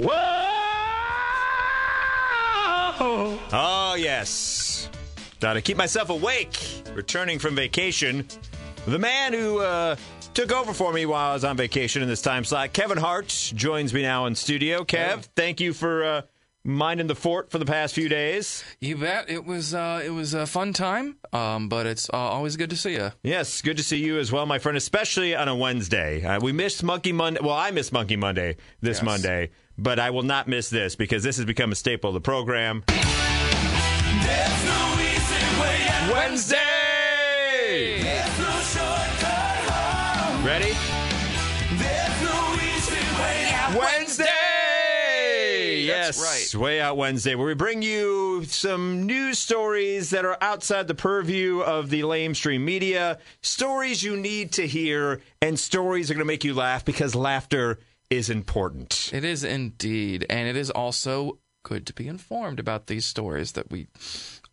Whoa! Oh, yes. Now, to keep myself awake, returning from vacation, the man who uh, took over for me while I was on vacation in this time slot, Kevin Hart, joins me now in studio. Kev, thank you for uh, minding the fort for the past few days. You bet. It was uh, it was a fun time, um, but it's uh, always good to see you. Yes, good to see you as well, my friend, especially on a Wednesday. Uh, we missed Monkey Monday. Well, I missed Monkey Monday this Yes. Monday, but I will not miss this because this has become a staple of the program. Wednesday! Ready? Wednesday! That's yes, right. Way Out Wednesday, where we bring you some news stories that are outside the purview of the lamestream media, stories you need to hear, and stories are going to make you laugh because laughter is important. It is indeed, and it is also good to be informed about these stories that we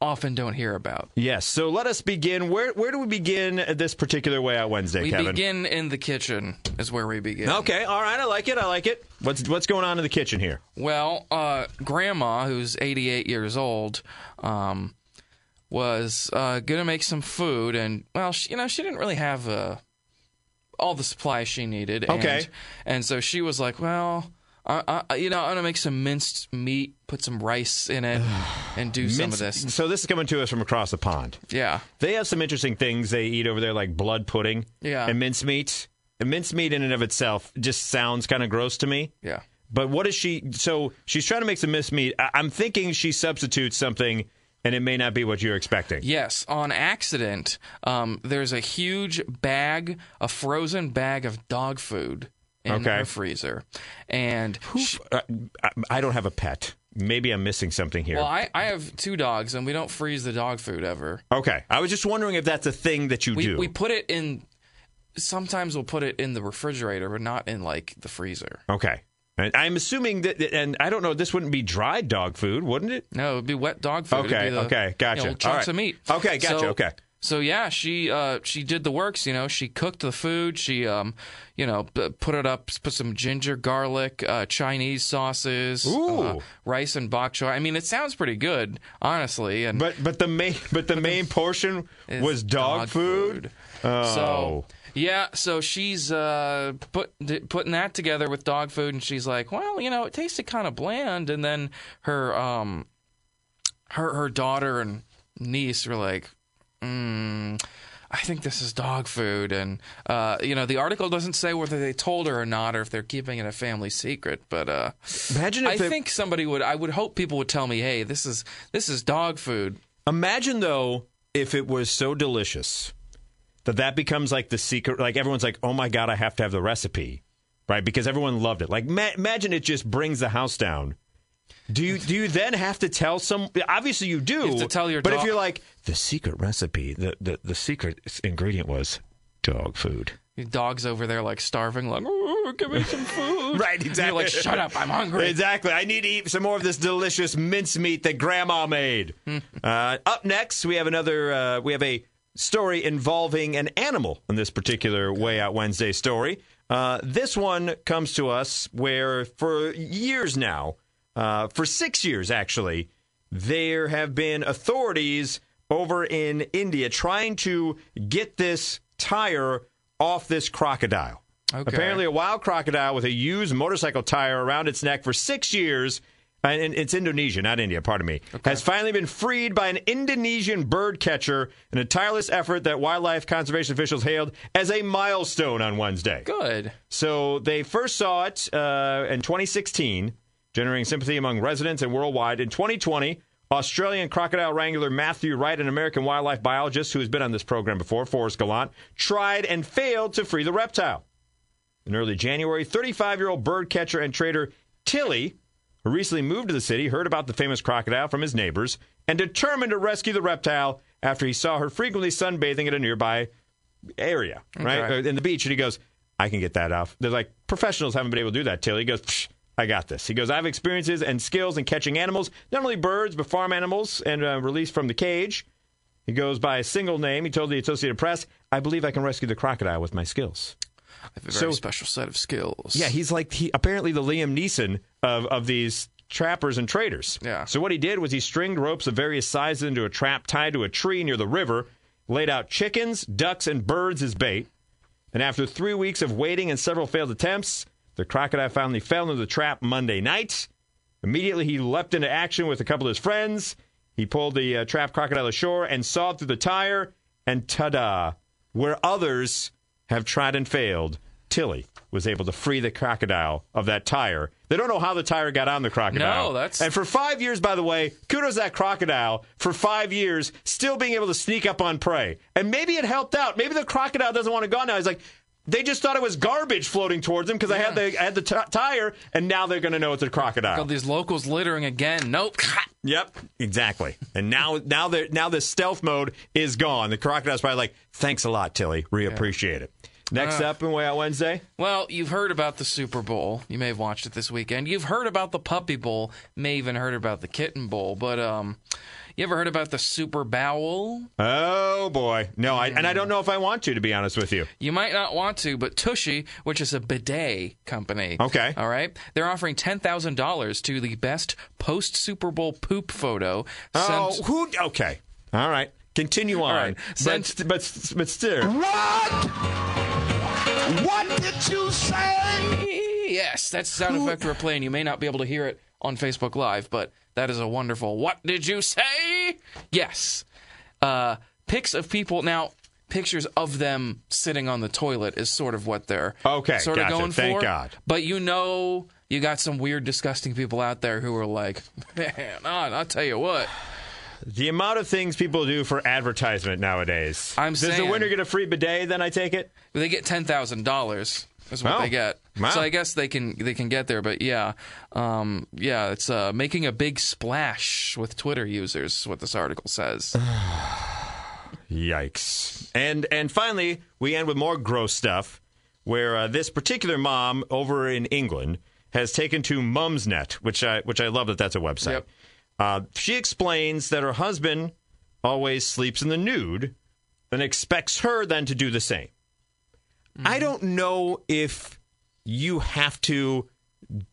often don't hear about. Yes, so let us begin. Where where do we begin this particular Way Out Wednesday, Kevin? We Kevin? begin in the kitchen, is where we begin. Okay, all right, I like it. I like it. What's what's going on in the kitchen here? Well, uh, Grandma, who's 88 years old, um, was uh, gonna make some food, and well, she, you know, she didn't really have uh, all the supplies she needed. Okay. and, and so she was like, "Well, I, I, you know, I'm gonna make some minced meat, put some rice in it, and do some of this." So this is coming to us from across the pond. Yeah, They have some interesting things they eat over there, like blood pudding Yeah. and mincemeat. And mincemeat in and of itself just sounds kind of gross to me. yeah. But what is she? So she's trying to make some mincemeat. I- I'm thinking she substitutes something, and it may not be what you're expecting. Yes, on accident, um, there's a huge bag, a frozen bag of dog food in Okay. her freezer, and she- Uh, I, don't have a pet. Maybe I'm missing something here. well, I, I have two dogs, and we don't freeze the dog food ever. okay, I was just wondering if that's a thing that you We do. we put it in. Sometimes we'll put it in the refrigerator, but not in like the freezer. okay, I'm assuming that, and I don't know. This wouldn't be dried dog food, wouldn't it? No, it'd be wet dog food. Okay, the, okay, gotcha. You know, chunks right. of meat. Okay, gotcha, So- okay. So yeah, she uh, she did the works. You know, she cooked the food. She um, you know, put it up, put some ginger, garlic, uh, Chinese sauces, uh, rice and bok choy. I mean, it sounds pretty good, honestly. And But but the main but the main portion was dog, food. Oh. So yeah, so she's uh, put d- putting that together with dog food, and she's like, well, you know, it tasted kind of bland. And then her um, her her daughter and niece were like, mm, I think this is dog food, and uh, you know, the article doesn't say whether they told her or not, or if they're keeping it a family secret. But uh, Imagine if I they- think somebody would. I would hope people would tell me, hey, this is this is dog food. Imagine though if it was so delicious that that becomes like the secret. Like everyone's like, oh my god, I have to have the recipe, right? Because everyone loved it. Like ma- imagine it just brings the house down. Do you do you then have to tell some? Obviously you do. have to tell your But if you're like the secret recipe, the the, the secret ingredient was dog food. Your dog's over there like starving, like, give me some food. Right, And exactly. You're like, shut up, I'm hungry. Exactly. I need to eat some more of this delicious mincemeat that Grandma made. uh, up next, we have another. Uh, we have a story involving an animal in this particular Way Out Wednesday story. Uh, this one comes to us where, for years now, uh, for six years actually, there have been authorities over in India trying to get this tire off this crocodile. Okay. Apparently, a wild crocodile with a used motorcycle tire around its neck for six years. And and it's Indonesia, not India, pardon me, has finally been freed by an Indonesian bird catcher in a tireless effort that wildlife conservation officials hailed as a milestone on Wednesday. Good. So they first saw it uh, in 2016, generating sympathy among residents and worldwide. In 2020, Australian crocodile wrangler Matthew Wright, an American wildlife biologist who has been on this program before, Forrest Galante, tried and failed to free the reptile. In early January, 35 year old bird catcher and trader Tilly, who recently moved to the city, heard about the famous crocodile from his neighbors and determined to rescue the reptile after he saw her frequently sunbathing at a nearby area, right? Okay. Uh, In the beach. And he goes, I can get that off. They're like, professionals haven't been able to do that, Tilly. He goes, Psh, I got this. He goes, I have experiences and skills in catching animals, not only birds, but farm animals, and uh, released from the cage. He goes by a single name. He told the Associated Press, I believe I can rescue the crocodile with my skills. I have a very So- special set of skills. Yeah, he's like he apparently the Liam Neeson of of these trappers and traders. Yeah. So what he did was he stringed ropes of various sizes into a trap tied to a tree near the river, laid out chickens, ducks, and birds as bait. And after three weeks of waiting and several failed attempts, the crocodile finally fell into the trap Monday night. Immediately, he leapt into action with a couple of his friends. He pulled the uh, trapped crocodile ashore and sawed through the tire. And ta-da! Where others have tried and failed, Tilly was able to free the crocodile of that tire. They don't know how the tire got on the crocodile. No, that's- and for five years, by the way, kudos to that crocodile for five years still being able to sneak up on prey. And maybe it helped out. Maybe the crocodile doesn't want to go now. He's like, they just thought it was garbage floating towards them because I had the I had the t- tire, and now they're going to know it's a crocodile. Got these locals littering again. Nope. Yep, exactly. And now, now, they now the stealth mode is gone. The crocodile's probably like, "Thanks a lot, Tilly. We appreciate it." Next Uh. up in Way Out Wednesday. Well, you've heard about the Super Bowl. You may have watched it this weekend. You've heard about the Puppy Bowl. May even heard about the Kitten Bowl. But um, you ever heard about the Super Bowl? Oh boy, no, I, and I don't know if I want to, to be honest with you. You might not want to, but Tushy, which is a bidet company, Okay. all right, they're offering ten thousand dollars to the best post Super Bowl poop photo. Oh, sent- who? Okay, all right. Continue on, right, but, sent- but but still, What? What did you say? Yes, that's the sound effect we're playing. You may not be able to hear it on Facebook Live, but that is a wonderful. What did you say? Yes. Uh, pics of people now. Pictures of them sitting on the toilet is sort of what they're Okay, sort of gotcha. going Thank for. God. But you know, you got some weird, disgusting people out there who are like, man, I'll tell you what. the amount of things people do for advertisement nowadays. I'm Does the winner get a free bidet? Then I take it. They get ten thousand dollars. Is what Oh, they get. Wow. So I guess they can they can get there. But yeah, um, yeah, it's uh, making a big splash with Twitter users. What this article says. Yikes. And and finally, we end with more gross stuff where uh, this particular mom over in England has taken to Mumsnet, which I which I love that that's a website. Yep. Uh, she explains that her husband always sleeps in the nude and expects her then to do the same. I don't know if you have to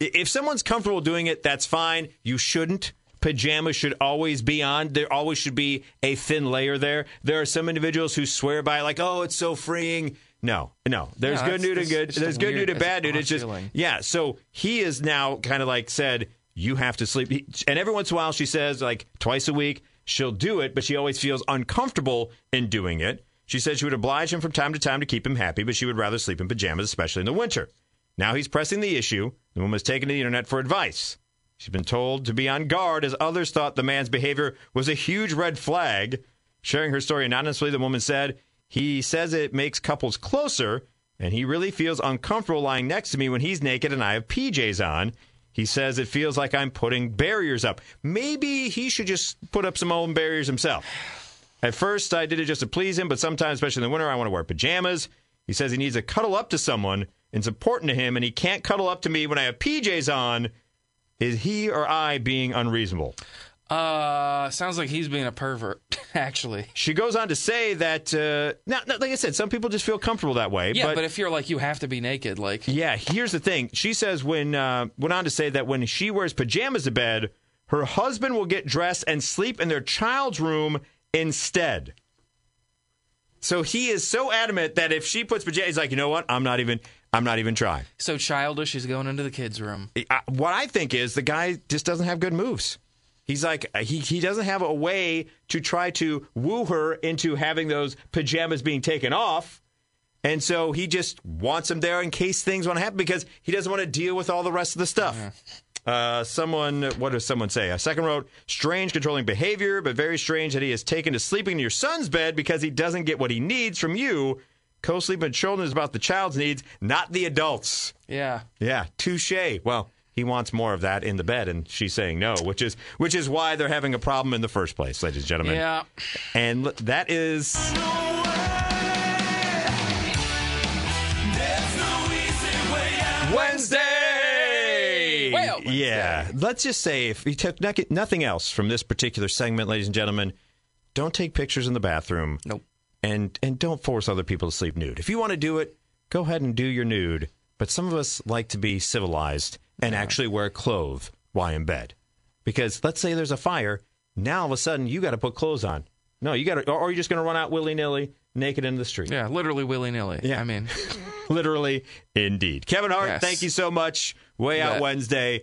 if someone's comfortable doing it, that's fine. You shouldn't. Pajamas should always be on. There always should be a thin layer there. There are some individuals who swear by, like, oh, it's so freeing. No, no. There's good nude and good. There's good nude and bad nude. It's just feeling. yeah. So he is now kind of like said, you have to sleep. And every once in a while, she says like twice a week she'll do it, but she always feels uncomfortable in doing it. She said she would oblige him from time to time to keep him happy, but she would rather sleep in pajamas, especially in the winter. Now he's pressing the issue. The woman has taken to the internet for advice. She's been told to be on guard as others thought the man's behavior was a huge red flag. Sharing her story anonymously, the woman said, He says it makes couples closer, and he really feels uncomfortable lying next to me when he's naked and I have PJs on. He says it feels like I'm putting barriers up. Maybe he should just put up some own barriers himself. At first, I did it just to please him, but sometimes, especially in the winter, I want to wear pajamas. He says he needs to cuddle up to someone. It's important to him, and he can't cuddle up to me when I have PJs on. Is he or I being unreasonable? Uh, sounds like he's being a pervert. Actually, She goes on to say that, uh, now, now, like I said, some people just feel comfortable that way. yeah. But, if you're like you have to be naked, like Yeah, here's the thing. She says when uh, went on to say that when she wears pajamas to bed, her husband will get dressed and sleep in their child's room instead. So he is so adamant that if she puts pajamas, he's like, you know what? I'm not even. I'm not even trying. so childish. He's going into the kids' room. I, what I think is the guy just doesn't have good moves. He's like he he doesn't have a way to try to woo her into having those pajamas being taken off. And so he just wants them there in case things want to happen because he doesn't want to deal with all the rest of the stuff. Uh, someone, what does someone say? A second wrote, strange controlling behavior, but very strange that he has taken to sleeping in your son's bed because he doesn't get what he needs from you. Co sleeping with children is about the child's needs, not the adults. Yeah. Yeah, touche. Well, he wants more of that in the bed, and she's saying no, which is which is why they're having a problem in the first place, ladies and gentlemen. Yeah. And that is Wednesday. Well, Wednesday. Yeah. Let's just say if you took nothing else from this particular segment, ladies and gentlemen, don't take pictures in the bathroom. Nope. And and don't force other people to sleep nude. If you want to do it, go ahead and do your nude. But some of us like to be civilized and actually wear clothes while in bed. Because let's say there's a fire, now all of a sudden you got to put clothes on. No, you got to, or you're just going to run out willy nilly naked into the street. Yeah, literally willy nilly. Yeah. I mean, Literally, indeed. Kevin Hart, Yes. thank you so much. Way Out. Wednesday.